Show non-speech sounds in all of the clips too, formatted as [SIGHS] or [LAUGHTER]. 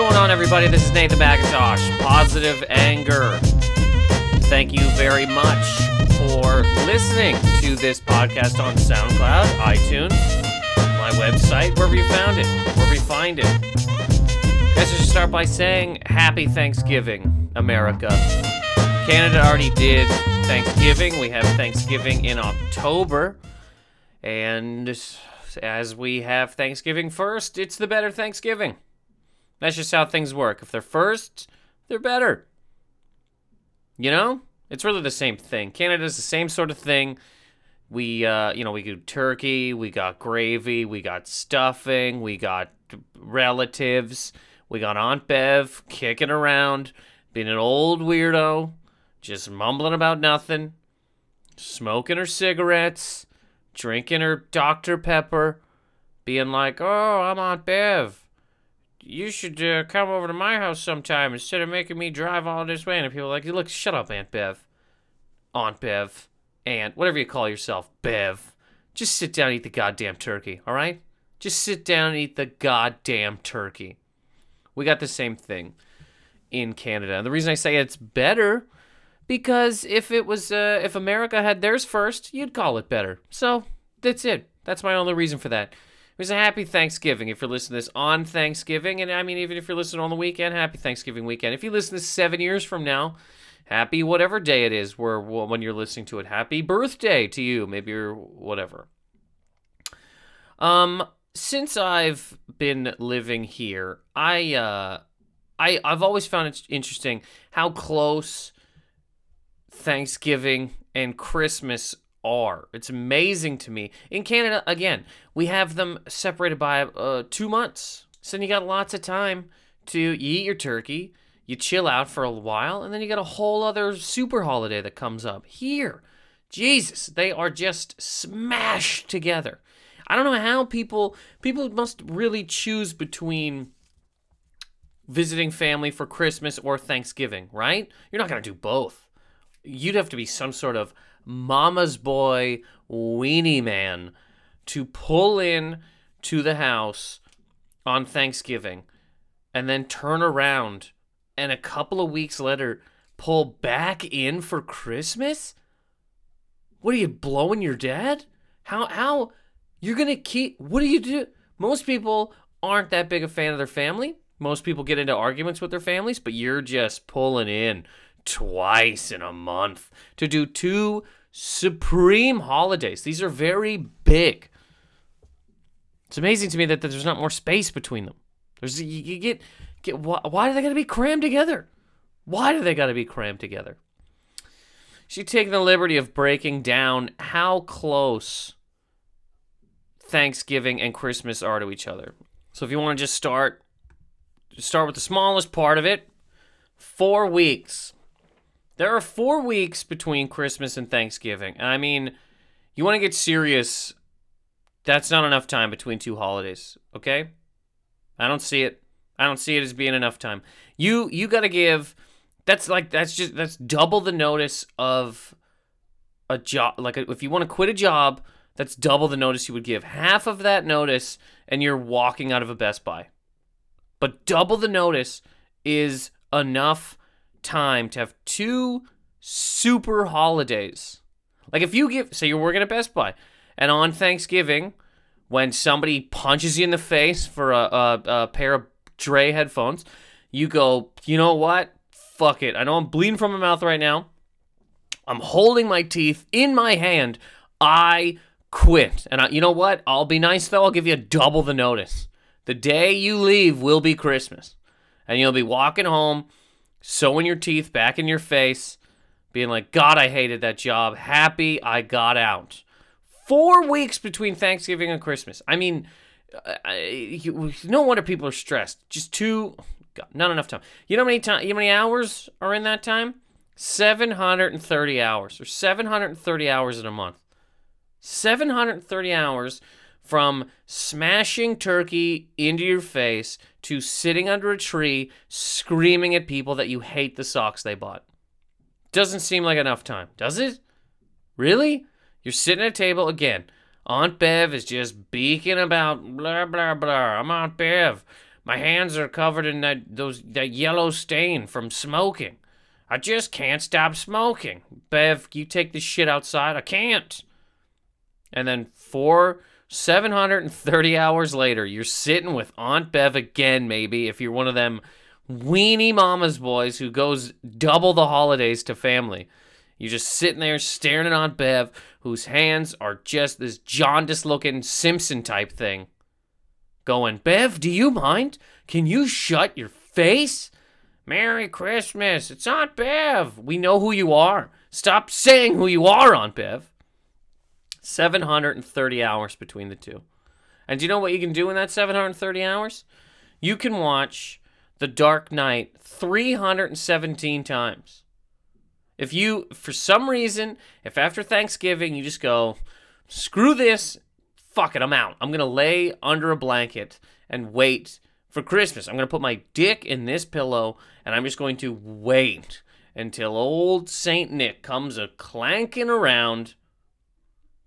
going on, everybody? This is Nathan McIntosh, Positive Anger. Thank you very much for listening to this podcast on SoundCloud, iTunes, my website, wherever you found it, wherever you find it. Guys, I should start by saying Happy Thanksgiving, America. Canada already did Thanksgiving. We have Thanksgiving in October. And as we have Thanksgiving first, it's the better Thanksgiving. That's just how things work. If they're first, they're better. You know? It's really the same thing. Canada's the same sort of thing. We, uh, you know, we do turkey, we got gravy, we got stuffing, we got relatives, we got Aunt Bev kicking around, being an old weirdo, just mumbling about nothing, smoking her cigarettes, drinking her Dr. Pepper, being like, oh, I'm Aunt Bev you should uh, come over to my house sometime instead of making me drive all this way. And people are like, look, shut up, Aunt Bev. Aunt Bev. Aunt, whatever you call yourself, Bev. Just sit down and eat the goddamn turkey, all right? Just sit down and eat the goddamn turkey. We got the same thing in Canada. And the reason I say it's better because if it was uh, if America had theirs first, you'd call it better. So that's it. That's my only reason for that. Was a happy Thanksgiving if you're listening to this on Thanksgiving. And I mean, even if you're listening on the weekend, happy Thanksgiving weekend. If you listen to this seven years from now, happy whatever day it is where when you're listening to it. Happy birthday to you, maybe or whatever. Um, since I've been living here, I uh, I I've always found it interesting how close Thanksgiving and Christmas are. It's amazing to me. In Canada, again, we have them separated by uh, two months. So you got lots of time to eat your turkey, you chill out for a while, and then you got a whole other super holiday that comes up. Here, Jesus, they are just smashed together. I don't know how people people must really choose between visiting family for Christmas or Thanksgiving, right? You're not going to do both. You'd have to be some sort of mama's boy weenie man to pull in to the house on Thanksgiving and then turn around and a couple of weeks later pull back in for Christmas? What are you blowing your dad? How how you're going to keep what do you do? Most people aren't that big a fan of their family. Most people get into arguments with their families, but you're just pulling in twice in a month to do two supreme holidays. These are very big. It's amazing to me that, that there's not more space between them. There's you, you get get why, why do they got to be crammed together? Why do they got to be crammed together? She's taking the liberty of breaking down how close Thanksgiving and Christmas are to each other. So if you want to just start start with the smallest part of it, 4 weeks. There are four weeks between Christmas and Thanksgiving. I mean, you want to get serious, that's not enough time between two holidays, okay? I don't see it. I don't see it as being enough time. You you got to give that's like that's just that's double the notice of a job like if you want to quit a job, that's double the notice you would give. Half of that notice and you're walking out of a Best Buy. But double the notice is enough time to have two super holidays. Like if you give, say you're working at Best Buy, and on Thanksgiving, when somebody punches you in the face for a, a, a pair of Dre headphones, you go, you know what? Fuck it. I know I'm bleeding from my mouth right now. I'm holding my teeth in my hand. I quit. And I, you know what? I'll be nice though. I'll give you double the notice. The day you leave will be Christmas. And you'll be walking home sewing your teeth back in your face, being like, God, I hated that job. Happy I got out. Four weeks between Thanksgiving and Christmas. I mean, no wonder people are stressed. Just two, not enough time. You know how many time? You know how many hours are in that time? 730 hours, or 730 hours in a month. 730 hours from smashing turkey into your face to sitting under a tree screaming at people that you hate the socks they bought. Doesn't seem like enough time, does it? Really? You're sitting at a table again. Aunt Bev is just beaking about blah blah blah. I'm Aunt Bev. My hands are covered in that those that yellow stain from smoking. I just can't stop smoking. Bev, you take this shit outside. I can't. And then four, 730 hours later, you're sitting with Aunt Bev again, maybe, if you're one of them weenie mama's boys who goes double the holidays to family. You're just sitting there staring at Aunt Bev, whose hands are just this jaundiced looking Simpson type thing. Going, Bev, do you mind? Can you shut your face? Merry Christmas. It's Aunt Bev. We know who you are. Stop saying who you are, Aunt Bev. 730 hours between the two. And do you know what you can do in that 730 hours? You can watch The Dark Knight 317 times. If you, for some reason, if after Thanksgiving you just go, screw this, fuck it, I'm out. I'm going to lay under a blanket and wait for Christmas. I'm going to put my dick in this pillow and I'm just going to wait until old Saint Nick comes a clanking around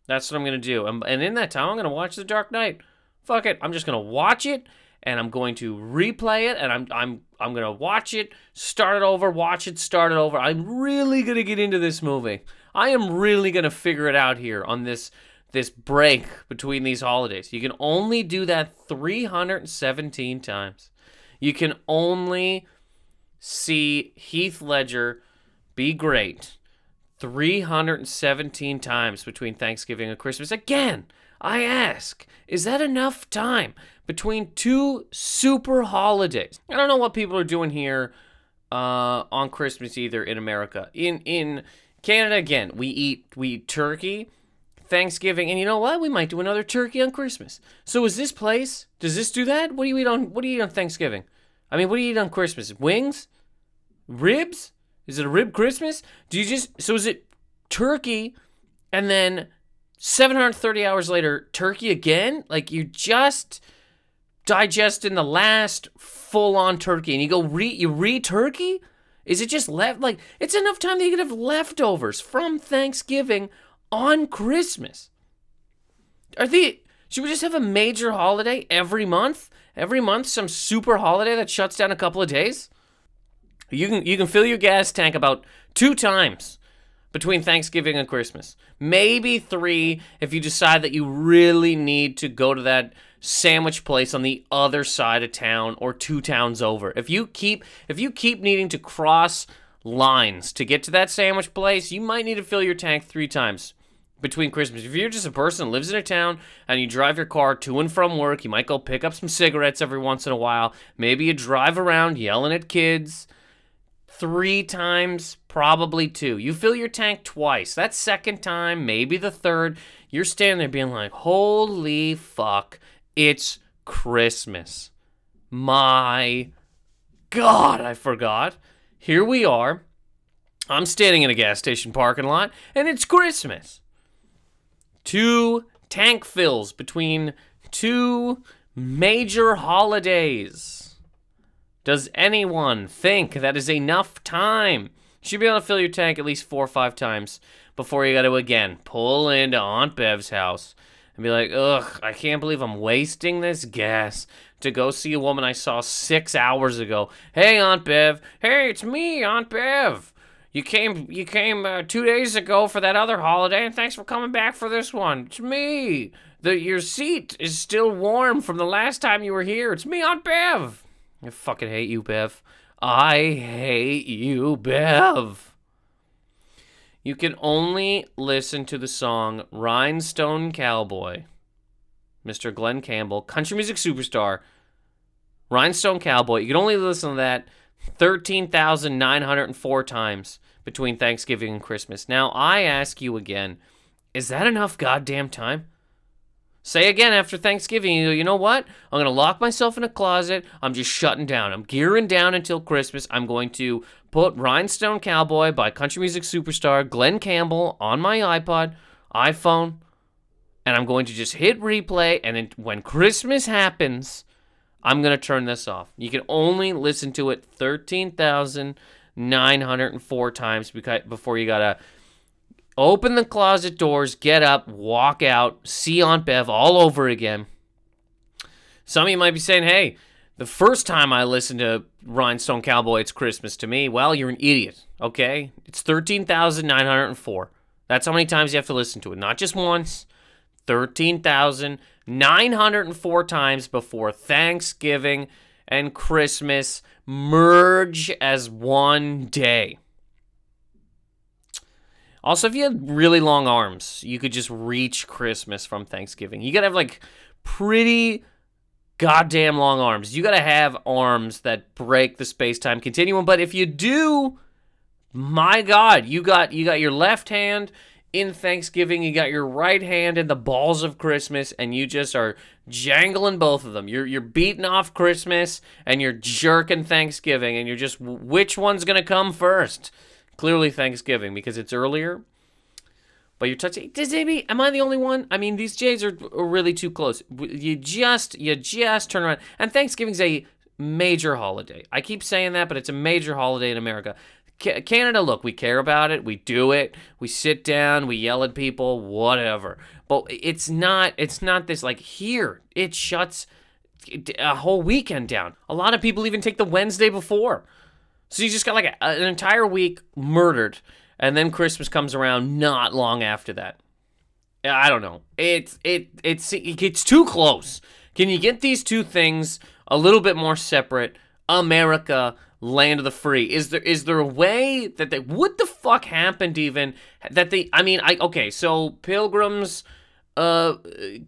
that's what I'm to do. And, and in that time, I'm to watch The Dark Knight. Fuck it. I'm just to watch it and I'm going to replay it and I'm I'm I'm to watch it, start it over, watch it, start it over. I'm really to get into this movie. I am really to figure it out here on this this break between these holidays. You can only do that 317 times. You can only see Heath Ledger be great 317 times between Thanksgiving and Christmas. Again, I ask, is that enough time between two super holidays? I don't know what people are doing here uh, on Christmas either in America. In in Canada, again, we eat we eat turkey, Thanksgiving, and you know what? We might do another turkey on Christmas. So is this place? Does this do that? What do you eat on? What do you eat on Thanksgiving? I mean, what do you eat on Christmas? Wings, ribs. Is it a rib Christmas? Do you just so is it turkey and then 730 hours later turkey again? Like you just digesting the last full on turkey and you go re you re turkey? Is it just left like it's enough time that you could have leftovers from Thanksgiving on Christmas? Are the should we just have a major holiday every month? Every month some super holiday that shuts down a couple of days? You can you can fill your gas tank about two times between Thanksgiving and Christmas. Maybe three if you decide that you really need to go to that sandwich place on the other side of town or two towns over. If you keep if you keep needing to cross lines to get to that sandwich place, you might need to fill your tank three times between Christmas. If you're just a person lives in a town and you drive your car to and from work, you might go pick up some cigarettes every once in a while. Maybe you drive around yelling at kids three times, probably two. You fill your tank twice. That second time, maybe the third, you're standing there being like, holy fuck, it's Christmas. My God, I forgot. Here we are. I'm standing in a gas station parking lot, and it's Christmas. Two tank fills between two major holidays. Does anyone think that is enough time? You should be able to fill your tank at least four or five times before you got to again pull into Aunt Bev's house and be like, ugh, I can't believe I'm wasting this gas to go see a woman I saw six hours ago. Hey, Aunt Bev. Hey, it's me, Aunt Bev. You came, you came uh, two days ago for that other holiday, and thanks for coming back for this one. It's me. The your seat is still warm from the last time you were here. It's me, Aunt Bev. I fucking hate you, Bev. I hate you, Bev. You can only listen to the song Rhinestone Cowboy, Mr. Glen Campbell, country music superstar, Rhinestone Cowboy. You can only listen to that 13,904 times between Thanksgiving and Christmas. Now, I ask you again, is that enough goddamn time? Say again after Thanksgiving, you, go, you know what? I'm going to lock myself in a closet. I'm just shutting down. I'm gearing down until Christmas. I'm going to put Rhinestone Cowboy by country music superstar Glen Campbell on my iPod, iPhone, and I'm going to just hit replay. And it, when Christmas happens, I'm going to turn this off. You can only listen to it 13,904 times before you got to open the closet doors, get up, walk out, see Aunt Bev all over again. Some of you might be saying, hey, the first time I listened to Rhinestone Cowboy, It's Christmas to Me, well, you're an idiot, okay? It's 13,904. That's how many times you have to listen to it. Not just once, 13,904 times before Thanksgiving and Christmas merge as one day. Also, if you had really long arms, you could just reach Christmas from Thanksgiving. You gotta have like pretty goddamn long arms. You gotta have arms that break the space time continuum. But if you do, my God, you got you got your left hand in Thanksgiving, you got your right hand in the balls of Christmas, and you just are jangling both of them. You're you're beating off Christmas and you're jerking Thanksgiving, and you're just which one's gonna come first? Clearly Thanksgiving because it's earlier. But you're touching. Does maybe am I the only one? I mean, these Jays are, really too close. You just you just turn around. And Thanksgiving's a major holiday. I keep saying that, but it's a major holiday in America. Canada, look, we care about it. We do it. We sit down. We yell at people. Whatever. But it's not. It's not this like here. It shuts a whole weekend down. A lot of people even take the Wednesday before. So you just got like a, an entire week murdered, and then Christmas comes around not long after that. I don't know. It's it it's it gets too close. Can you get these two things a little bit more separate? America, land of the free. Is there is there a way that they what the fuck happened even that they I mean I okay, so pilgrims uh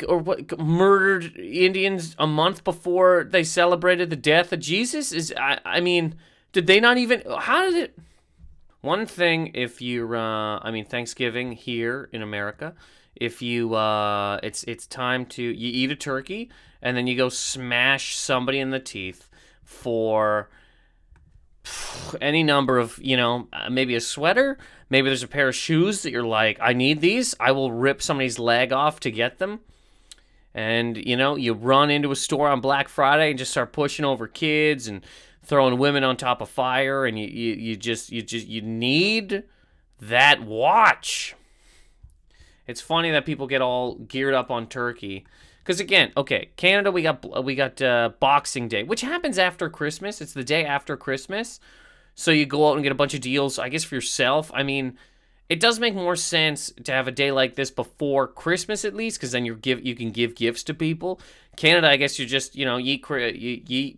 or what murdered Indians a month before they celebrated the death of Jesus is I I mean did they not even? How did it? One thing, if you're, uh, I mean, Thanksgiving here in America, if you, uh, it's it's time to you eat a turkey and then you go smash somebody in the teeth for any number of you know uh, maybe a sweater maybe there's a pair of shoes that you're like i need these i will rip somebody's leg off to get them and you know you run into a store on black friday and just start pushing over kids and throwing women on top of fire and you, you, you just you just you need that watch. It's funny that people get all geared up on turkey. Because again okay canada we got we got uh, boxing day which happens after christmas. It's the day after christmas. So you go out and get a bunch of deals i guess for yourself. I mean it does make more sense to have a day like this before Christmas at least, because then you give you can give gifts to people. Canada, I guess you just you know you eat you, you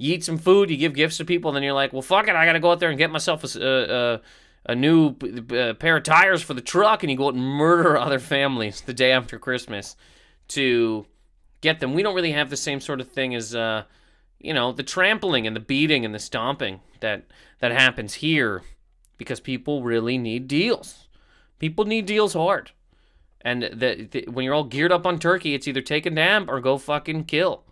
you eat some food, you give gifts to people, and then you're like, well, fuck it, I got to go out there and get myself a, a, a new uh, pair of tires for the truck, and you go out and murder [LAUGHS] other families the day after Christmas to get them. We don't really have the same sort of thing as, uh, you know, the trampling and the beating and the stomping that that happens here because people really need deals. People need deals hard. And the, the, when you're all geared up on turkey, it's either take a nap or go fucking kill.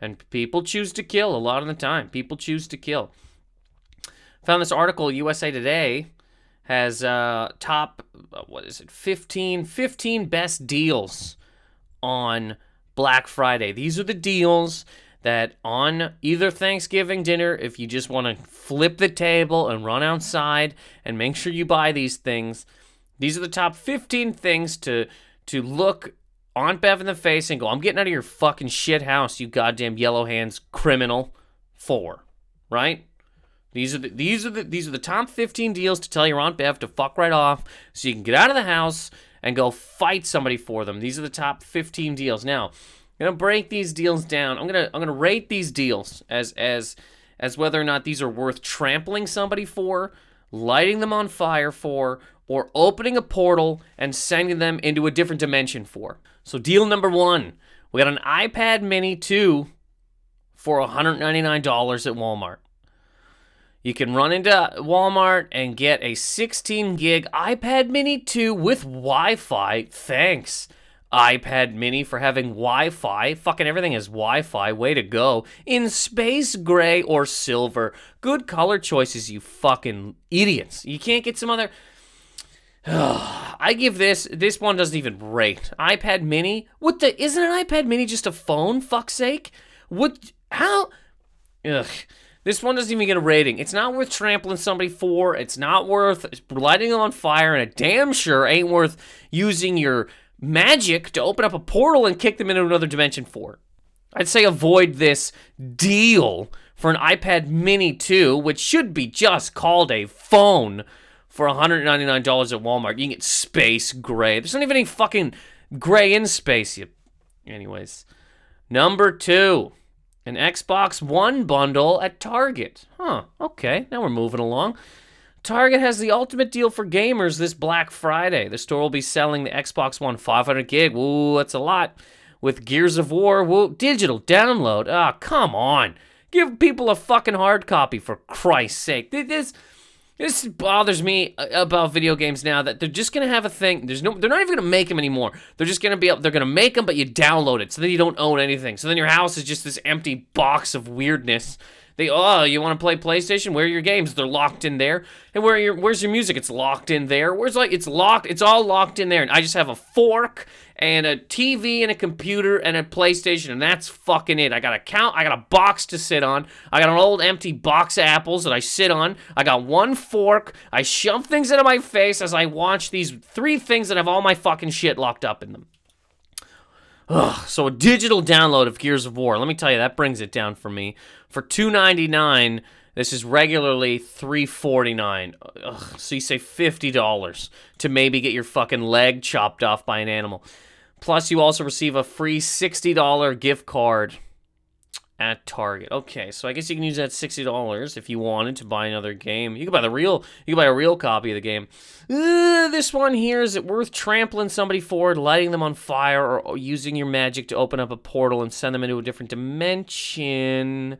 And people choose to kill a lot of the time. People choose to kill. Found this article, USA Today has uh, top, uh, what is it, 15, 15 best deals on Black Friday. These are the deals that on either Thanksgiving dinner, if you just want to flip the table and run outside and make sure you buy these things, these are the top 15 things to to look Aunt Bev in the face and go, I'm getting out of your fucking shit house, you goddamn yellow hands criminal. Four. Right? These are the these are the these are the top 15 deals to tell your Aunt Bev to fuck right off so you can get out of the house and go fight somebody for them. These are the top 15 deals. Now, I'm gonna break these deals down. I'm gonna I'm gonna rate these deals as as as whether or not these are worth trampling somebody for, lighting them on fire for, or opening a portal and sending them into a different dimension for. So, deal number one we got an iPad Mini 2 for $199 at Walmart. You can run into Walmart and get a 16 gig iPad Mini 2 with Wi Fi. Thanks, iPad Mini, for having Wi Fi. Fucking everything is Wi Fi. Way to go. In space gray or silver. Good color choices, you fucking idiots. You can't get some other. [SIGHS] I give this this one doesn't even rate. iPad Mini? What the isn't an iPad Mini just a phone? Fuck's sake! What? How? Ugh. This one doesn't even get a rating. It's not worth trampling somebody for. It's not worth lighting them on fire, and it damn sure ain't worth using your magic to open up a portal and kick them into another dimension for. I'd say avoid this deal for an iPad Mini 2, which should be just called a phone for $199 at Walmart. You can get space gray. There's not even any fucking gray in space. You, anyways. Number two, an Xbox One bundle at Target. Huh, okay, now we're moving along. Target has the ultimate deal for gamers this Black Friday. The store will be selling the Xbox One 500 gig. Ooh, that's a lot. With Gears of War, woo, digital download. Ah, oh, come on. Give people a fucking hard copy for Christ's sake. This this bothers me uh, about video games now that they're just gonna have a thing. There's no, they're not even gonna make them anymore. They're just gonna be, they're gonna make them, but you download it, so then you don't own anything. So then your house is just this empty box of weirdness. They, oh, you want to play PlayStation? Where are your games? They're locked in there. And where your, where's your music? It's locked in there. Where's like, it's locked. It's all locked in there. And I just have a fork and a TV and a computer and a PlayStation, and that's fucking it. I got a count, I got a box to sit on. I got an old empty box of apples that I sit on. I got one fork. I shove things into my face as I watch these three things that have all my fucking shit locked up in them. Ugh, so a digital download of Gears of War. Let me tell you, that brings it down for me. For two ninety nine, this is regularly three forty nine. So you say fifty dollars to maybe get your fucking leg chopped off by an animal. Plus, you also receive a free $60 gift card at Target. Okay, so I guess you can use that $60 if you wanted to buy another game. You can buy the real, you can buy a real copy of the game. Uh, this one here, is it worth trampling somebody forward, lighting them on fire, or using your magic to open up a portal and send them into a different dimension?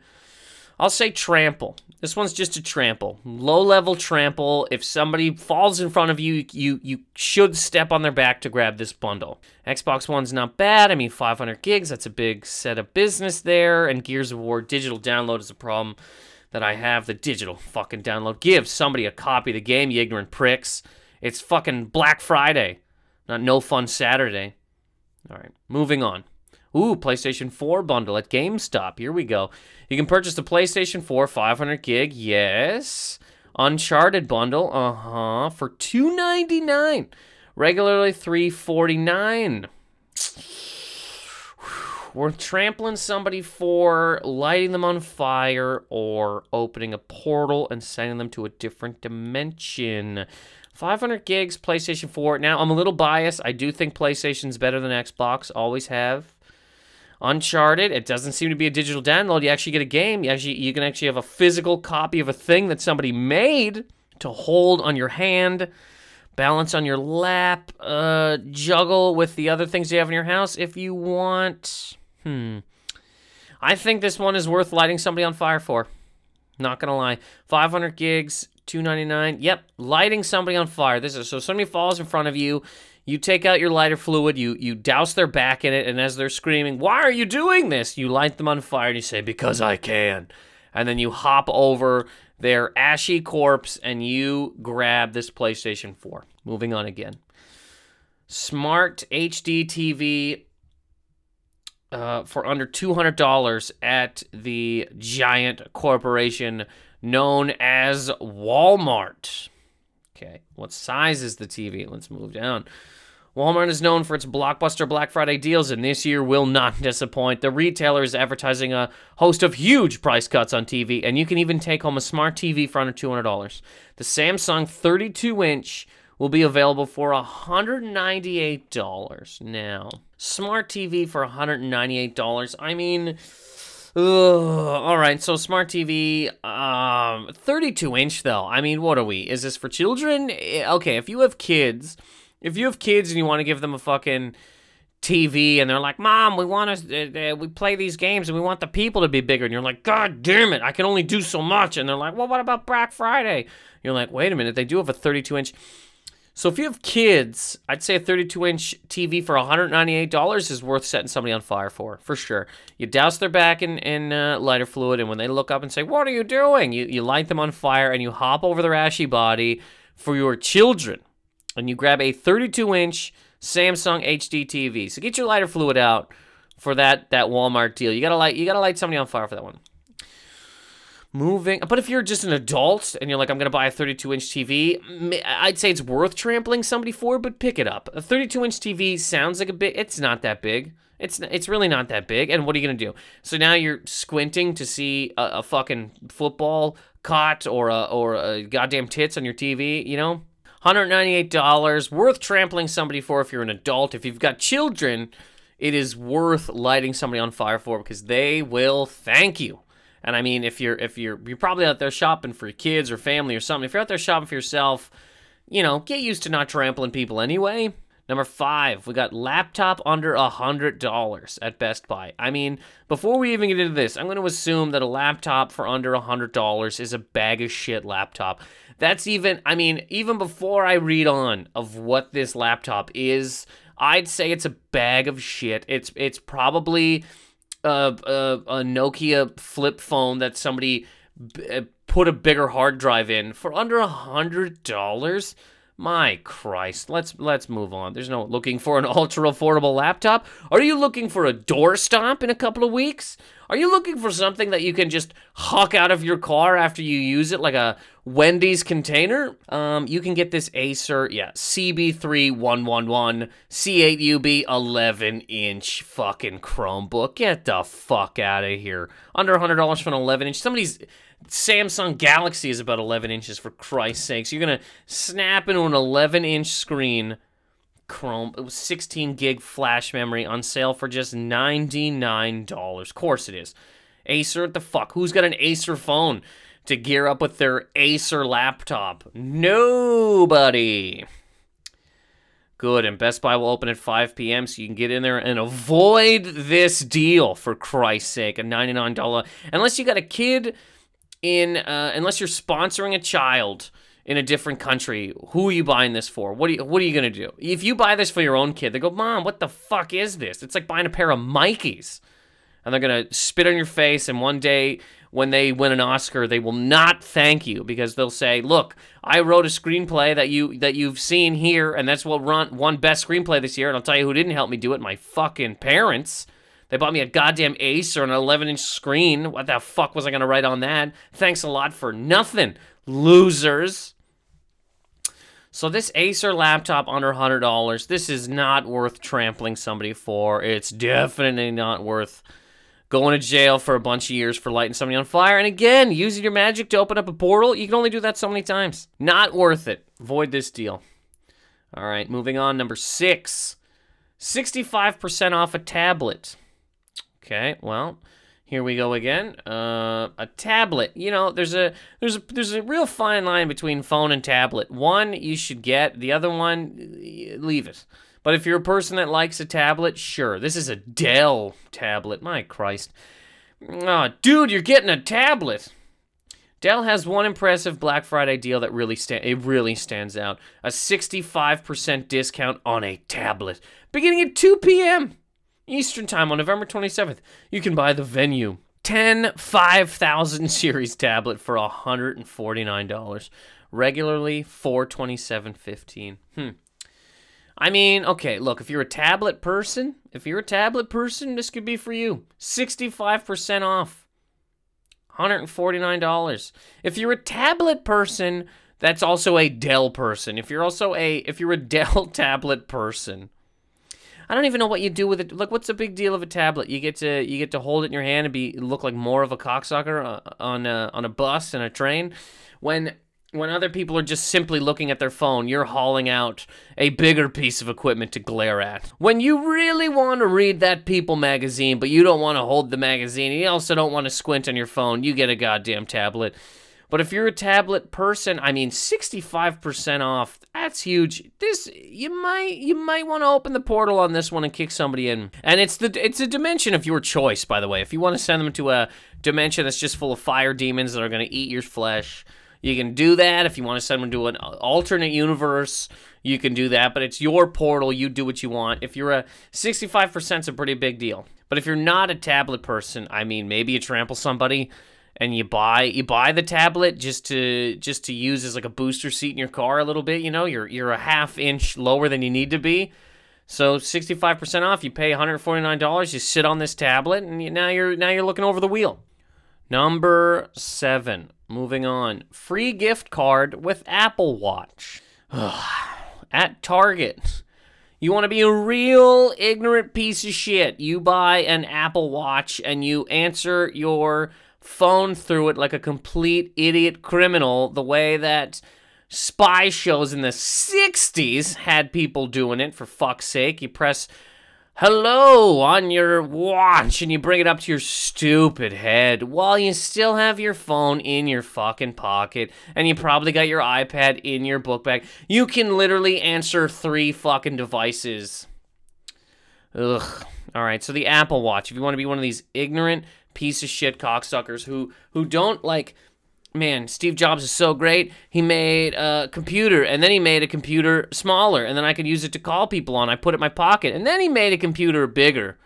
I'll say trample. This one's just a trample. Low level trample. If somebody falls in front of you, you you should step on their back to grab this bundle. Xbox One's not bad. I mean, 500 gigs, that's a big set of business there. And Gears of War digital download is a problem that I have. The digital fucking download. Give somebody a copy of the game, you ignorant pricks. It's fucking Black Friday, not No Fun Saturday. All right, moving on. Ooh, PlayStation 4 bundle at GameStop. Here we go. You can purchase the PlayStation 4 500 gig. Yes. Uncharted bundle. Uh huh. For two ninety nine. Regularly three forty nine. [SIGHS] We're trampling somebody for lighting them on fire or opening a portal and sending them to a different dimension. 500 gigs, PlayStation 4. Now, I'm a little biased. I do think PlayStation's better than Xbox. Always have. Uncharted, it doesn't seem to be a digital download. You actually get a game. You actually you can actually have a physical copy of a thing that somebody made to hold on your hand, balance on your lap, uh, juggle with the other things you have in your house if you want. Hmm. I think this one is worth lighting somebody on fire for. Not gonna lie. 500 gigs, 299. Yep, lighting somebody on fire. This is so somebody falls in front of you you take out your lighter fluid, you you douse their back in it, and as they're screaming, "Why are you doing this?" You light them on fire and you say, "Because I can." And then you hop over their ashy corpse and you grab this PlayStation 4. Moving on again. Smart HD TV uh, for under $200 at the giant corporation known as Walmart. Okay, what size is the TV? Let's move down. Walmart is known for its blockbuster Black Friday deals, and this year will not [LAUGHS] disappoint. The retailer is advertising a host of huge price cuts on TV, and you can even take home a smart TV for under $200. The Samsung 32 inch will be available for $198 now. Smart TV for $198. I mean, ugh, all right, so smart TV, um, 32 inch though. I mean, what are we? Is this for children? Eh, okay, if you have kids if you have kids and you want to give them a fucking TV and they're like, "Mom, we want to uh, uh, we play these games and we want the people to be bigger." And you're like, "God damn it, I can only do so much." And they're like, "Well, what about Black Friday?" You're like, "Wait a minute, they do have a 32 inch." So if you have kids, I'd say a 32 inch TV for $198 is worth setting somebody on fire for, for sure. You douse their back in, in uh, lighter fluid, and when they look up and say, What are you doing? You, you light them on fire and you hop over their ashy body for your children and you grab a 32 inch Samsung HD TV. So get your lighter fluid out for that that Walmart deal. You gotta light you gotta light somebody on fire for that one. Moving, but if you're just an adult and you're like, I'm gonna buy a 32 inch TV, I'd say it's worth trampling somebody for, but pick it up. A 32 inch TV sounds like a bit. It's not that big. It's it's really not that big. And what are you gonna do? So now you're squinting to see a, a fucking football cot or a or a goddamn tits on your TV. You know, $198 worth trampling somebody for if you're an adult. If you've got children, it is worth lighting somebody on fire for because they will thank you. And I mean, if you're if you're you're probably out there shopping for your kids or family or something, if you're out there shopping for yourself, you know, get used to not trampling people anyway. Number five, we got laptop under a hundred dollars at Best Buy. I mean, before we even get into this, I'm going to assume that a laptop for under a hundred dollars is a bag of shit laptop. That's even, I mean, even before I read on of what this laptop is, I'd say it's a bag of shit. It's it's probably a, a, a Nokia flip phone that somebody b- uh, put a bigger hard drive in for under a hundred dollars. My Christ, let's let's move on. There's no looking for an [LAUGHS] ultra affordable laptop. Are you looking for a doorstop in a couple of weeks? Are you looking for something that you can just huck out of your car after you use it, like a Wendy's container? Um, you can get this Acer, yeah, CB3111 C8UB 11 inch fucking Chromebook. Get the fuck out of here. Under $100 for an 11 inch. Somebody's Samsung Galaxy is about 11 inches for Christ's sakes. You're gonna snap into an 11 inch screen, Chrome, 16 gig flash memory on sale for just $99. Of course it is. Acer, what the fuck? Who's got an Acer phone to gear up with their Acer laptop? Nobody. Good, and Best Buy will open at 5 p.m. so you can get in there and avoid this deal for Christ's sake. A $99. Unless you got a kid in uh, unless you're sponsoring a child in a different country, who are you buying this for? What are you what are you gonna do? If you buy this for your own kid, they go, Mom, what the fuck is this? It's like buying a pair of Mikey's. And they're gonna spit on your face, and one day when they win an Oscar, they will not thank you because they'll say, "Look, I wrote a screenplay that you that you've seen here, and that's what won best screenplay this year." And I'll tell you who didn't help me do it: my fucking parents. They bought me a goddamn Acer an 11 inch screen. What the fuck was I gonna write on that? Thanks a lot for nothing, losers. So this Acer laptop under $100, this is not worth trampling somebody for. It's definitely not worth going to jail for a bunch of years for lighting somebody on fire. And again, using your magic to open up a portal, you can only do that so many times. Not worth it. Void this deal. All right, moving on. Number six 65% off a tablet. Okay, well, here we go again. Uh, a tablet. You know, there's a there's a there's a real fine line between phone and tablet. One you should get, the other one leave it. But if you're a person that likes a tablet, sure. This is a Dell tablet. My Christ. Oh, dude, you're getting a tablet. Dell has one impressive Black Friday deal that really sta- it really stands out. A 65% discount on a tablet beginning at 2 p.m. Eastern Time on November 27th. You can buy the Venue 10 5000 [LAUGHS] series tablet for $149. Regularly 427.15. Hmm. I mean, okay, look, if you're a tablet person, if you're a tablet person, this could be for you. 65% off. $149. If you're a tablet person, that's also a Dell person. If you're also a if you're a [LAUGHS] Dell tablet person, I don't even know what you do with it. Like, what's the big deal of a tablet? You get to you get to hold it in your hand and be look like more of a cocksucker on a, on a bus and a train, when when other people are just simply looking at their phone, you're hauling out a bigger piece of equipment to glare at. When you really want to read that People magazine, but you don't want to hold the magazine, you also don't want to squint on your phone, you get a goddamn tablet. But if you're a tablet person, I mean 65% off. That's huge. This you might you might want to open the portal on this one and kick somebody in. And it's the it's a dimension of your choice, by the way. If you want to send them to a dimension that's just full of fire demons that are going to eat your flesh, you can do that. If you want to send them to an alternate universe, you can do that. But it's your portal. You do what you want. If you're a 65%, it's a pretty big deal. But if you're not a tablet person, I mean, maybe you trample somebody and you buy you buy the tablet just to just to use as like a booster seat in your car a little bit. You know, you're you're a half inch lower than you need to be. So 65% off. You pay $149. You sit on this tablet, and you, now you're now you're looking over the wheel. Number seven. Moving on. Free gift card with Apple Watch. [SIGHS] At Target. You want to be a real ignorant piece of shit. You buy an Apple Watch and you answer your phone through it like a complete idiot criminal, the way that spy shows in the 60s had people doing it, for fuck's sake. You press hello on your watch and you bring it up to your stupid head while you still have your phone in your fucking pocket and you probably got your iPad in your book bag. You can literally answer three fucking devices. Ugh. All right, so the Apple Watch. If you want to be one of these ignorant piece of shit cocksuckers who who don't like man, Steve Jobs is so great. He made a computer and then he made a computer smaller and then I could use it to call people on. I put it in my pocket. And then he made a computer bigger.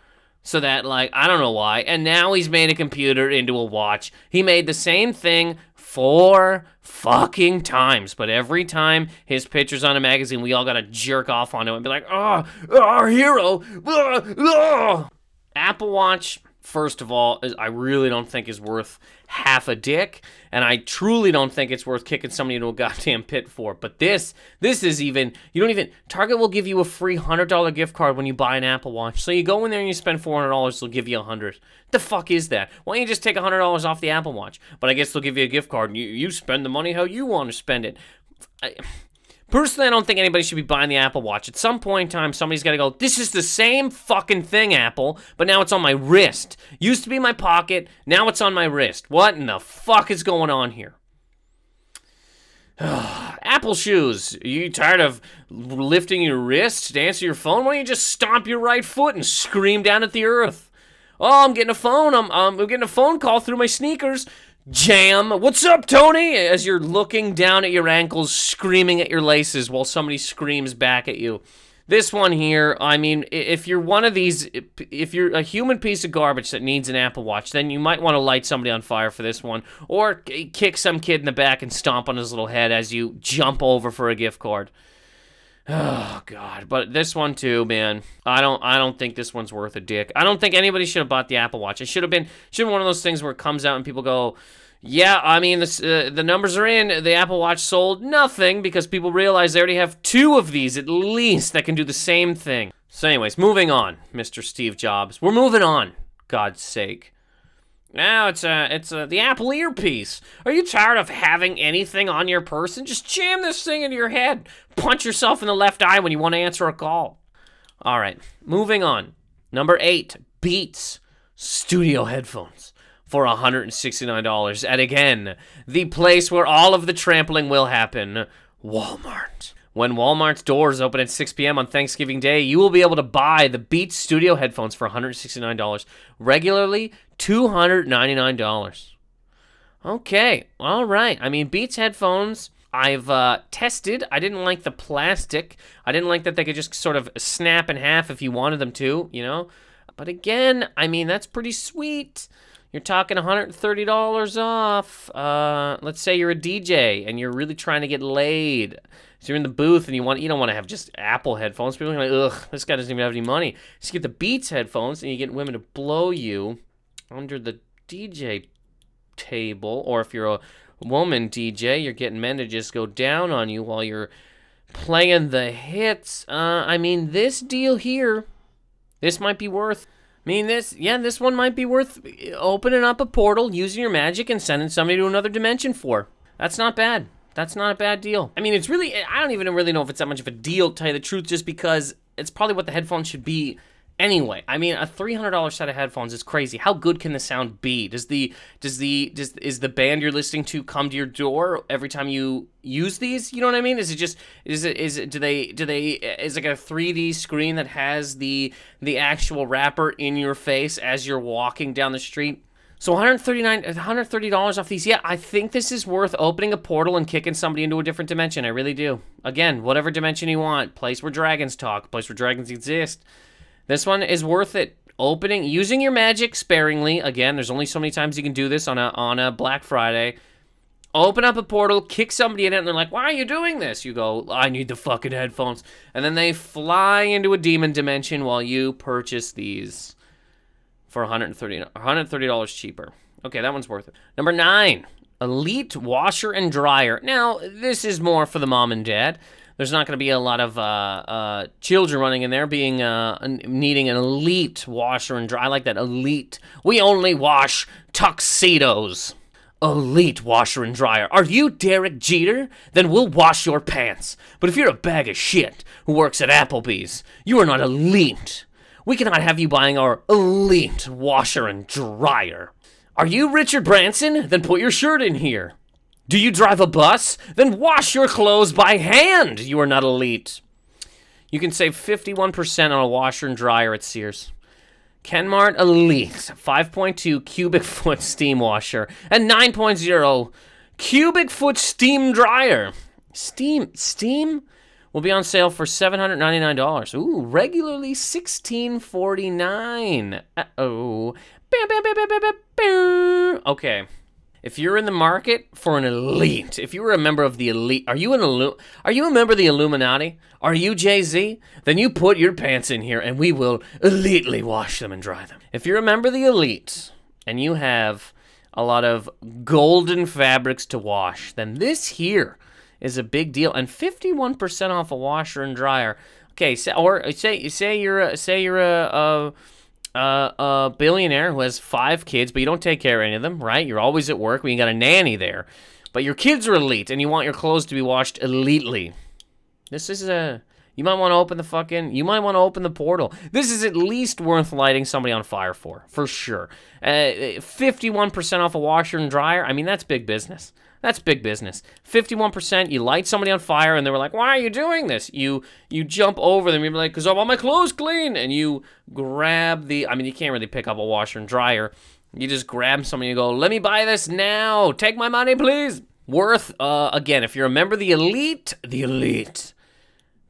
So that like I don't know why. And now he's made a computer into a watch. He made the same thing four fucking times. But every time his picture's on a magazine, we all gotta jerk off on him and be like, oh, our hero. Oh, oh. Apple Watch first of all, I really don't think is worth half a dick, and I truly don't think it's worth kicking somebody into a [LAUGHS] goddamn pit for. But this, this is even you don't even Target will give you a free hundred dollar gift card when you buy an Apple Watch. So you go in there and you spend four hundred dollars, they'll give you a hundred. The fuck is that? Why don't you just take a hundred dollars off the Apple Watch? But I guess they'll give you a gift card and you, you spend the money how you want to spend it. I, Personally, I don't think anybody should be buying the Apple Watch. At some point in time, somebody's got to go, this is the same fucking thing, Apple, but now it's on my wrist. Used to be my pocket, now it's on my wrist. What in the fuck is going on here? [SIGHS] Apple shoes. Are you tired of lifting your wrist to answer your phone? Why don't you just stomp your right foot and scream down at the earth? Oh, I'm getting a phone. I'm, I'm getting a phone call through my sneakers. Jam, what's up, Tony? As you're looking down at your ankles, screaming at your laces while somebody screams back at you. This one here, I mean, if you're one of these, if you're a human piece of garbage that needs an Apple Watch, then you might want to light somebody on fire for this one, or kick some kid in the back and stomp on his little head as you jump over for a gift card. Oh god, but this one too, man. I don't I don't think this one's worth a dick. I don't think anybody should have bought the Apple Watch. It should have been should have been one of those things where it comes out and people go, "Yeah, I mean this, uh, the numbers are in. The Apple Watch sold nothing because people realize they already have two of these at least that can do the same thing." So anyways, moving on, Mr. Steve Jobs. We're moving on. God's sake. Now it's uh, it's uh, the Apple earpiece. Are you tired of having anything on your person? Just jam this thing into your head. Punch yourself in the left eye when you want to answer a call. All right, moving on. Number eight, Beats studio headphones for $169. And again, the place where all of the trampling will happen Walmart. When Walmart's doors open at 6 p.m. on Thanksgiving Day, you will be able to buy the Beats Studio headphones for $169. Regularly, $299. Okay, all right. I mean, Beats headphones, I've uh, tested. I didn't like the plastic. I didn't like that they could just sort of snap in half if you wanted them to, you know? But again, I mean, that's pretty sweet. You're talking $130 off. Uh, let's say you're a DJ and you're really trying to get laid. So you're in the booth and you want you don't want to have just Apple headphones. People are like, ugh, this guy doesn't even have any money. Just get the Beats headphones and you get women to blow you under the DJ table. Or if you're a woman DJ, you're getting men to just go down on you while you're playing the hits. Uh, I mean, this deal here, this might be worth I mean, this, yeah, this one might be worth opening up a portal, using your magic, and sending somebody to another dimension for. That's not bad. That's not a bad deal. I mean, it's really, I don't even really know if it's that much of a deal, to tell you the truth, just because it's probably what the headphones should be Anyway, I mean, a three hundred dollars set of headphones is crazy. How good can the sound be? Does the does the does is the band you're listening to come to your door every time you use these? You know what I mean? Is it just is it is it do they do they is like a three D screen that has the the actual rapper in your face as you're walking down the street? So 139 $130 off these. Yeah, I think this is worth opening a portal and kicking somebody into a different dimension. I really do. Again, whatever dimension you want. Place where dragons talk, place where dragons exist. This one is worth it. Opening, using your magic sparingly. Again, there's only so many times you can do this on a on a Black Friday. Open up a portal, kick somebody in it, and they're like, "Why are you doing this?" You go, "I need the fucking headphones," and then they fly into a demon dimension while you purchase these for 130 $130 cheaper. Okay, that one's worth it. Number nine, Elite Washer and Dryer. Now, this is more for the mom and dad. There's not going to be a lot of uh, uh, children running in there being uh, needing an elite washer and dryer. I like that elite. We only wash tuxedos. Elite washer and dryer. Are you Derek Jeter? Then we'll wash your pants. But if you're a bag of shit who works at Applebee's, you are not elite. We cannot have you buying our elite washer and dryer. Are you Richard Branson? Then put your shirt in here. Do you drive a bus? Then wash your clothes by hand. You are not elite. You can save 51% on a washer and dryer at Sears. Kenmore Elite 5.2 cubic foot steam washer and 9.0 cubic foot steam dryer. Steam steam will be on sale for $799. Ooh, regularly 1649. Uh-oh. Okay. If you're in the market for an elite, if you were a member of the elite, are you an Illu- are you a member of the Illuminati? Are you Jay-Z? Then you put your pants in here and we will elitely wash them and dry them. If you're a member of the elite and you have a lot of golden fabrics to wash, then this here is a big deal and 51% off a washer and dryer. Okay, or say say you're a, say you're a, a uh, a billionaire who has five kids, but you don't take care of any of them, right? You're always at work. We got a nanny there, but your kids are elite, and you want your clothes to be washed elitely. This is a. You might want to open the fucking. You might want to open the portal. This is at least worth lighting somebody on fire for, for sure. Uh, Fifty-one percent off a washer and dryer. I mean, that's big business. That's big business. 51%, you light somebody on fire and they were like, "Why are you doing this?" You you jump over them, you're like, "Cuz I want my clothes clean." And you grab the I mean, you can't really pick up a washer and dryer. You just grab somebody and you go, "Let me buy this now. Take my money, please." Worth uh again, if you're a member of the elite, the elite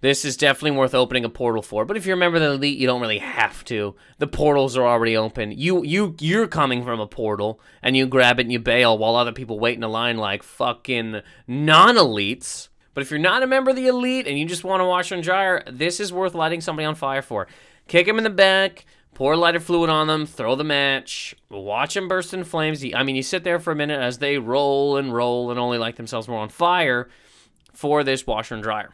this is definitely worth opening a portal for. But if you're a member of the elite, you don't really have to. The portals are already open. You you you're coming from a portal and you grab it and you bail while other people wait in a line like fucking non-elites. But if you're not a member of the elite and you just want to wash and dryer, this is worth lighting somebody on fire for. Kick them in the back, pour lighter fluid on them, throw the match, watch them burst in flames. I mean, you sit there for a minute as they roll and roll and only light themselves more on fire for this washer and dryer.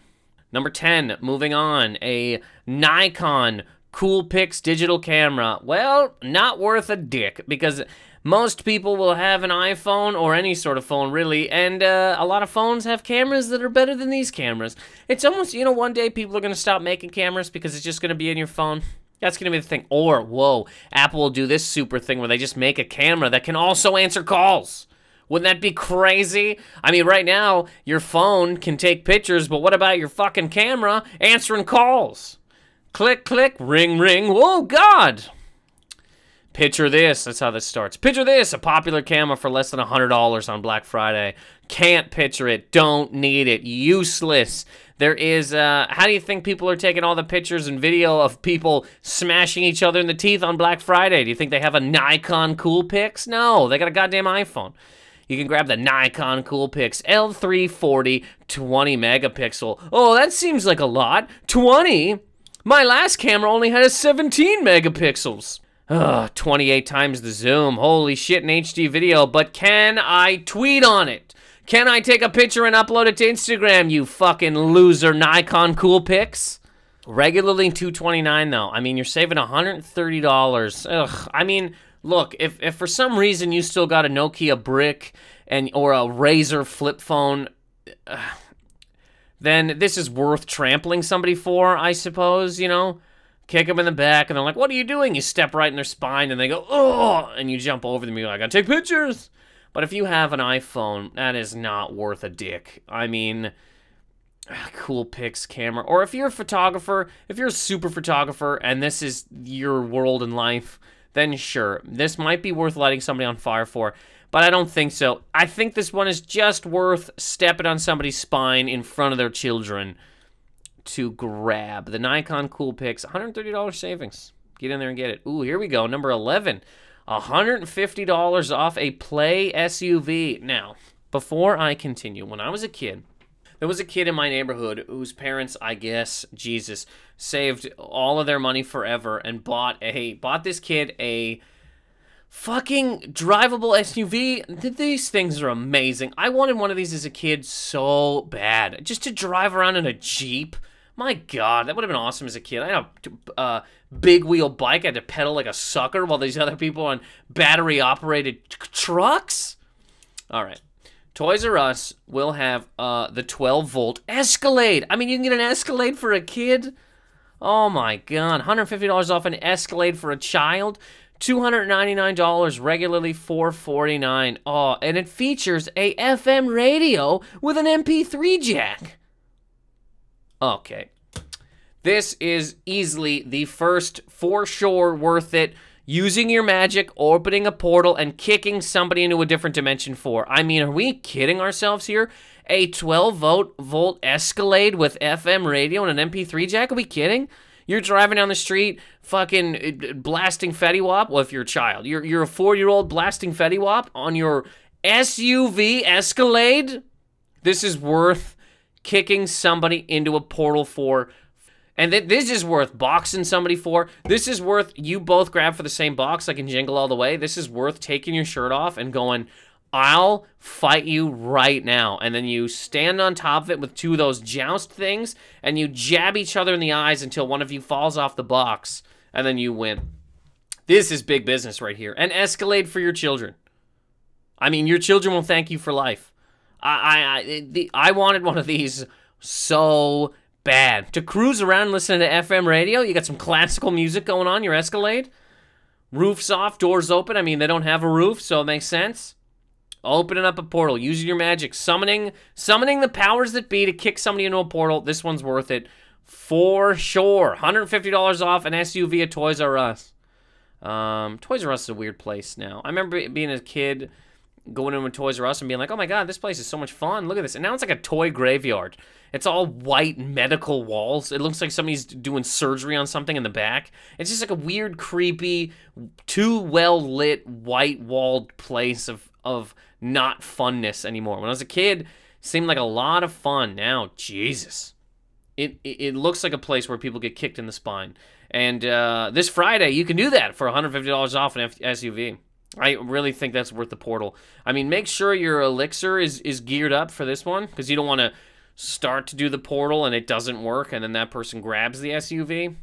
Number 10, moving on, a Nikon Coolpix digital camera. Well, not worth a dick because most people will have an iPhone or any sort of phone, really, and uh, a lot of phones have cameras that are better than these cameras. It's almost, you know, one day people are going to stop making cameras because it's just going to be in your phone. That's going to be the thing. Or, whoa, Apple will do this super thing where they just make a camera that can also answer calls. Wouldn't that be crazy? I mean, right now, your phone can take pictures, but what about your fucking camera answering calls? Click, click, ring, ring. Oh, God. Picture this. That's how this starts. Picture this a popular camera for less than $100 on Black Friday. Can't picture it. Don't need it. Useless. There is, uh, how do you think people are taking all the pictures and video of people smashing each other in the teeth on Black Friday? Do you think they have a Nikon Coolpix? No, they got a goddamn iPhone you can grab the Nikon Coolpix L340 20 megapixel. Oh, that seems like a lot. 20? My last camera only had a 17 megapixels. Ugh, 28 times the zoom. Holy shit, in HD video. But can I tweet on it? Can I take a picture and upload it to Instagram, you fucking loser Nikon Coolpix? Regularly 229 though. I mean, you're saving $130. Ugh, I mean, look, if, if for some reason you still got a Nokia brick and or a Razr flip phone, then this is worth trampling somebody for, I suppose, you know? Kick them in the back, and they're like, What are you doing? You step right in their spine, and they go, Oh, and you jump over them. You're like, I gotta take pictures. But if you have an iPhone, that is not worth a dick. I mean, cool pics camera. Or if you're a photographer, if you're a super photographer, and this is your world in life, then sure, this might be worth lighting somebody on fire for, but I don't think so. I think this one is just worth stepping on somebody's spine in front of their children to grab. The Nikon Cool Coolpix, $130 savings. Get in there and get it. Ooh, here we go. Number 11, $150 off a Play SUV. Now, before I continue, when I was a kid, there was a kid in my neighborhood whose parents, I guess, Jesus, saved all of their money forever and bought a bought this kid a fucking drivable SUV. These things are amazing. I wanted one of these as a kid so bad. Just to drive around in a Jeep. My God, that would have been awesome as a kid. I had a uh, big wheel bike. I had to pedal like a sucker while these other people on battery operated trucks. All right. Toys R Us will have uh, the 12 volt Escalade. I mean, you can get an Escalade for a kid. Oh my god, $150 off an Escalade for a child. $299 regularly $449 oh and it features a fm radio with an mp3 jack okay this is easily the first for sure worth it using your magic opening a portal and kicking somebody into a different dimension for i mean are we kidding ourselves here a 12 volt volt escalade with fm radio and an mp3 jack are we kidding you're driving down the street, fucking uh, blasting Fetty Wap. Well, if you're a child, you're you're a four year old blasting Fetty Wap on your SUV Escalade. This is worth kicking somebody into a portal for. And th- this is worth boxing somebody for. This is worth you both grab for the same box like in Jingle All the Way. This is worth taking your shirt off and going, I'll fight you right now. And then you stand on top of it with two of those joust things and you jab each other in the eyes until one of you falls off the box and then you win. This is big business right here. And Escalade for your children. I mean, your children will thank you for life. I I I, the, I wanted one of these so bad to cruise around listening to FM radio. You got some classical music going on your Escalade. Roofs off, doors open. I mean, they don't have a roof, so it makes sense opening up a portal, using your magic, summoning summoning the powers that be to kick somebody into a portal. This one's worth it for sure. $150 off an SUV at Toys R Us. Um, Toys R Us is a weird place now. I remember being a kid going in with Toys R Us and being like, "Oh my god, this place is so much fun! Look at this!" And now it's like a toy graveyard. It's all white medical walls. It looks like somebody's doing surgery on something in the back. It's just like a weird, creepy, too well lit, white walled place of of not funness anymore. When I was a kid, seemed like a lot of fun. Now, Jesus, it it, it looks like a place where people get kicked in the spine. And uh, this Friday, you can do that for $150 off an F- SUV. I really think that's worth the portal. I mean, make sure your elixir is is geared up for this one because you don't want to start to do the portal and it doesn't work, and then that person grabs the SUV.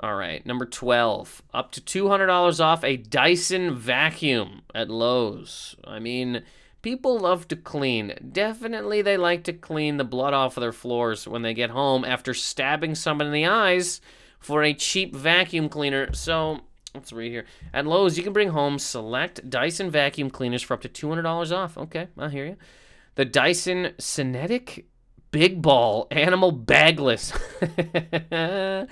All right, number 12. Up to $200 off a Dyson vacuum at Lowe's. I mean, people love to clean. Definitely they like to clean the blood off of their floors when they get home after stabbing someone in the eyes for a cheap vacuum cleaner. So, let's read here. At Lowe's, you can bring home select Dyson vacuum cleaners for up to $200 off. Okay, I hear you. The Dyson Cinetic Big Ball Animal Bagless. [LAUGHS]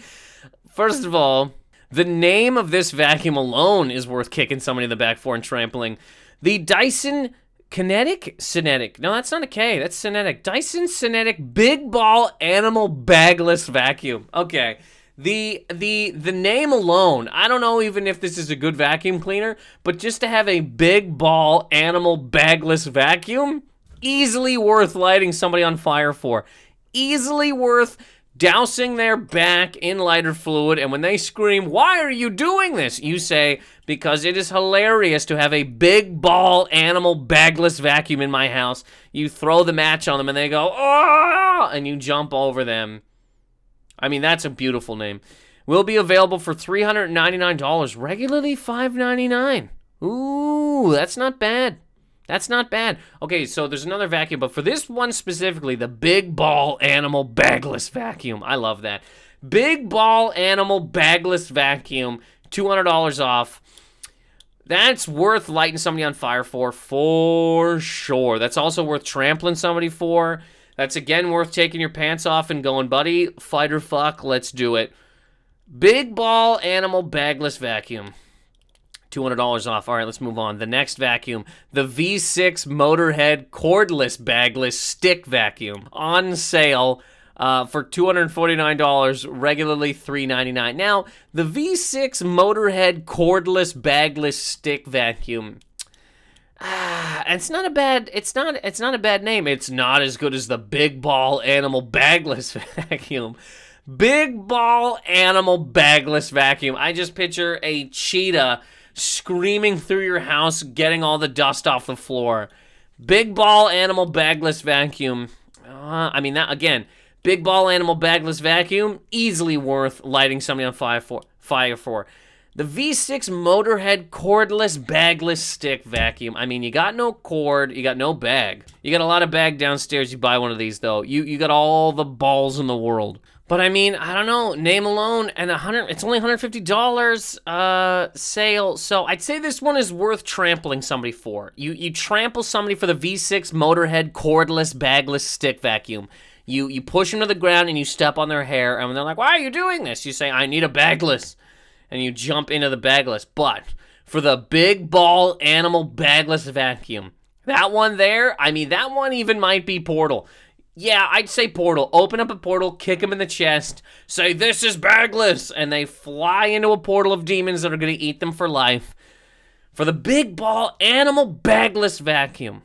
First of all, the name of this vacuum alone is worth kicking somebody in the back for and trampling. The Dyson Kinetic Cinetic. No, that's not a K. That's Cinetic. Dyson Cinetic Big Ball Animal Bagless Vacuum. Okay. The the the name alone, I don't know even if this is a good vacuum cleaner, but just to have a big ball animal bagless vacuum, easily worth lighting somebody on fire for. Easily worth dousing their back in lighter fluid, and when they scream, Why are you doing this? you say, Because it is hilarious to have a big ball animal bagless vacuum in my house. You throw the match on them, and they go, Oh! And you jump over them. I mean, that's a beautiful name. Will be available for $399, regularly 599. Ooh, that's not bad. That's not bad. Okay, so there's another vacuum, but for this one specifically, the Big Ball Animal Bagless Vacuum. I love that. Big Ball Animal Bagless Vacuum, $200 off. That's worth lighting somebody on fire for, for sure. That's also worth trampling somebody for. That's again worth taking your pants off and going, buddy, fight or fuck, let's do it. Big Ball Animal Bagless Vacuum. $200 off. All right, let's move on. The next vacuum, the V6 Motorhead cordless bagless stick vacuum on sale uh, for $249, regularly 399. Now, the V6 Motorhead cordless bagless stick vacuum. [SIGHS] It's not a bad it's not it's not a bad name. It's not as good as the Big Ball Animal Bagless [LAUGHS] vacuum. Big Ball Animal Bagless vacuum. I just picture a cheetah screaming through your house, getting all the dust off the floor. Big ball animal bagless vacuum. Uh, I mean, that again, big ball animal bagless vacuum, easily worth lighting somebody on fire for. Fire for. The V6 Motorhead cordless bagless stick vacuum. I mean, you got no cord, you got no bag. You got a lot of bag downstairs. You buy one of these though. You you got all the balls in the world. But I mean, I don't know. Name alone and a hundred. It's only hundred fifty dollars uh, sale. So I'd say this one is worth trampling somebody for. You you trample somebody for the V6 Motorhead cordless bagless stick vacuum. You you push them to the ground and you step on their hair, and they're like, "Why are you doing this?" You say, "I need a bagless." And you jump into the bagless. But for the big ball animal bagless vacuum, that one there, I mean, that one even might be Portal. Yeah, I'd say Portal. Open up a portal, kick them in the chest, say, This is bagless, and they fly into a portal of demons that are going to eat them for life. For the big ball animal bagless vacuum.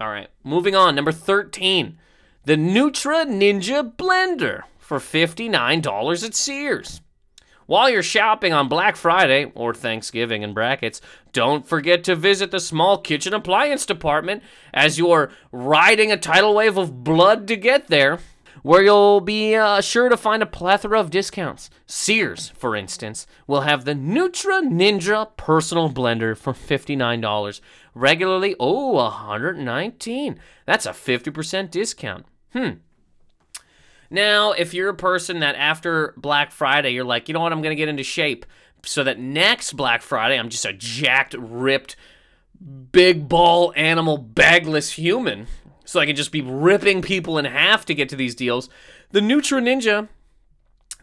All right, moving on. Number 13, the Nutri Ninja Blender for $59 at Sears. While you're shopping on Black Friday or Thanksgiving in brackets, don't forget to visit the small kitchen appliance department as you're riding a tidal wave of blood to get there, where you'll be uh, sure to find a plethora of discounts. Sears, for instance, will have the Nutri Ninja personal blender for $59. Regularly, oh, 119. That's a 50% discount. Hmm. Now, if you're a person that after Black Friday, you're like, you know what, I'm going to get into shape so that next Black Friday, I'm just a jacked, ripped, big ball animal, bagless human. So I can just be ripping people in half to get to these deals. The Nutri Ninja,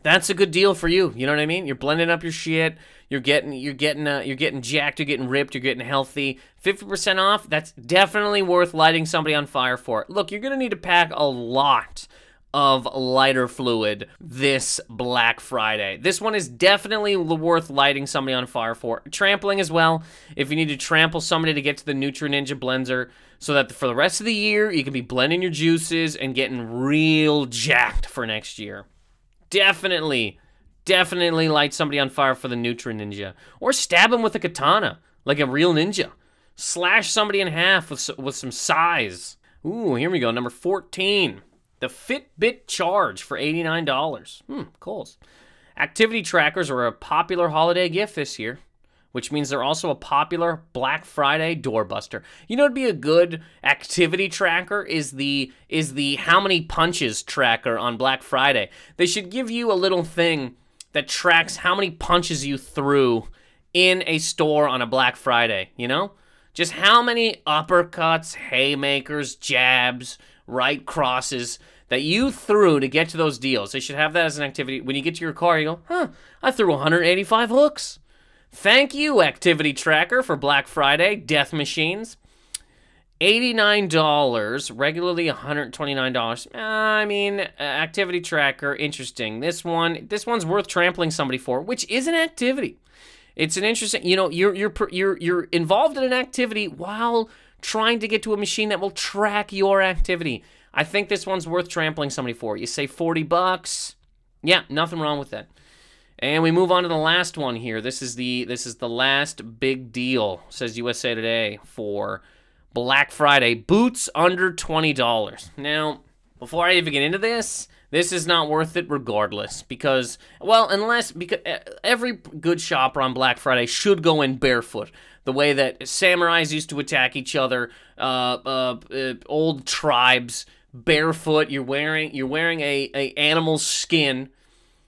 that's a good deal for you. You know what I mean? You're blending up your shit. You're getting, you're getting, uh, you're getting jacked. You're getting ripped. You're getting healthy. Fifty percent off. That's definitely worth lighting somebody on fire for. Look, you're gonna need to pack a lot of lighter fluid this Black Friday. This one is definitely worth lighting somebody on fire for. Trampling as well. If you need to trample somebody to get to the Nutri Ninja blender so that for the rest of the year you can be blending your juices and getting real jacked for next year. Definitely, definitely light somebody on fire for the Nutri Ninja. Or stab them with a katana like a real ninja. Slash somebody in half with, with some size. Ooh, here we go. Number 14. The Fitbit Charge for $89. Hmm, cool. Activity trackers are a popular holiday gift this year, which means they're also a popular Black Friday doorbuster. You know, it'd be a good activity tracker is the is the how many punches tracker on Black Friday. They should give you a little thing that tracks how many punches you threw in a store on a Black Friday. You know, just how many uppercuts, haymakers, jabs, right crosses that you threw to get to those deals. They should have that as an activity. When you get to your car, you go, huh, I threw 185 hooks. Thank you, Activity Tracker, for Black Friday, Death Machines. $89, regularly $129. I mean, uh, Activity Tracker, interesting. This one, this one's worth trampling somebody for, which is an activity. It's an interesting, you know, you're you're you're you're involved in an activity while trying to get to a machine that will track your activity. I think this one's worth trampling somebody for. You say 40 bucks. Yeah, nothing wrong with that. And we move on to the last one here. This is the this is the last big deal, says USA Today for Black Friday. Boots under $20. Now, before I even get into this, this is not worth it regardless because well, unless because uh, every good shopper on Black Friday should go in barefoot the way that samurais used to attack each other, uh, uh, uh, old tribes, barefoot. You're wearing you're wearing a, a animal's skin.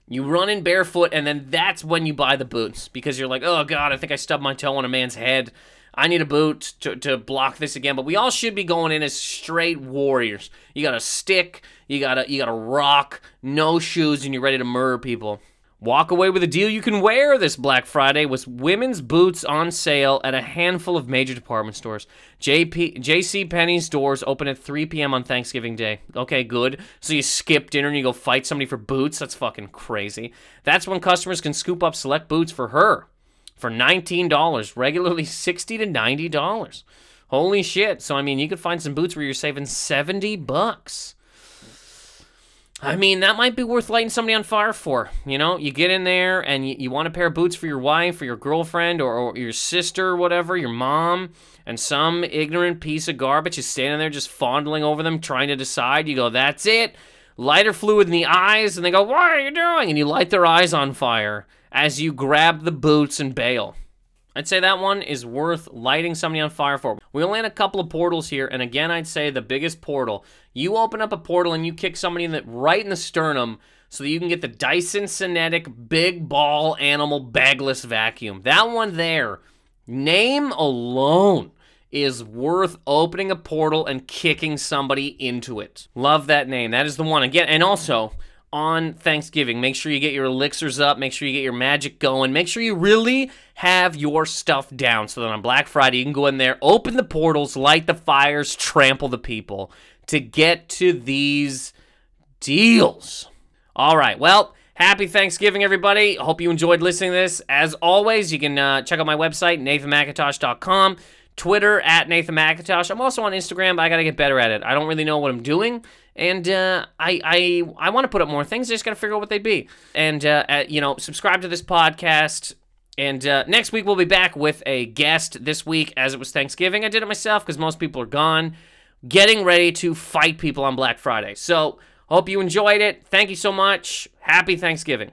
You run in barefoot, and then that's when you buy the boots because you're like, oh god, I think I stubbed my toe on a man's head. I need a boot to, to block this again. But we all should be going in as straight warriors. You got a stick, you got a you got a rock, no shoes, and you're ready to murder people. Walk away with a deal you can wear this Black Friday with women's boots on sale at a handful of major department stores. JP, JC Penney's doors open at 3 p.m. on Thanksgiving Day. Okay, good. So you skip dinner and you go fight somebody for boots? That's fucking crazy. That's when customers can scoop up select boots for her for $19, regularly 60 to $90. Holy shit. So I mean, you could find some boots where you're saving 70 bucks. I mean, that might be worth lighting somebody on fire for. You know, you get in there and you, you want a pair of boots for your wife or your girlfriend or, or your sister or whatever, your mom, and some ignorant piece of garbage is standing there just fondling over them, trying to decide. You go, that's it. Lighter fluid in the eyes, and they go, What are you doing? And you light their eyes on fire as you grab the boots and bail. I'd say that one is worth lighting somebody on fire for. We only had a couple of portals here, and again, I'd say the biggest portal. You open up a portal and you kick somebody in the, right in the sternum so that you can get the Dyson Cinetic Big Ball Animal Bagless Vacuum. That one there, name alone, is worth opening a portal and kicking somebody into it. Love that name. That is the one. Again, and also, on Thanksgiving. Make sure you get your elixirs up. Make sure you get your magic going. Make sure you really have your stuff down so that on Black Friday you can go in there, open the portals, light the fires, trample the people to get to these deals. All right. Well, happy Thanksgiving, everybody. Hope you enjoyed listening to this. As always, you can uh, check out my website, nathanmacintosh.com. Twitter at Nathan Macintosh. I'm also on Instagram, but I got to get better at it. I don't really know what I'm doing and uh, I I I want to put up more things. I just got to figure out what they'd be. And uh, uh, you know, subscribe to this podcast. And uh, next week we'll be back with a guest. This week, as it was Thanksgiving, I did it myself because most people are gone, getting ready to fight people on Black Friday. So hope you enjoyed it. Thank you so much. Happy Thanksgiving.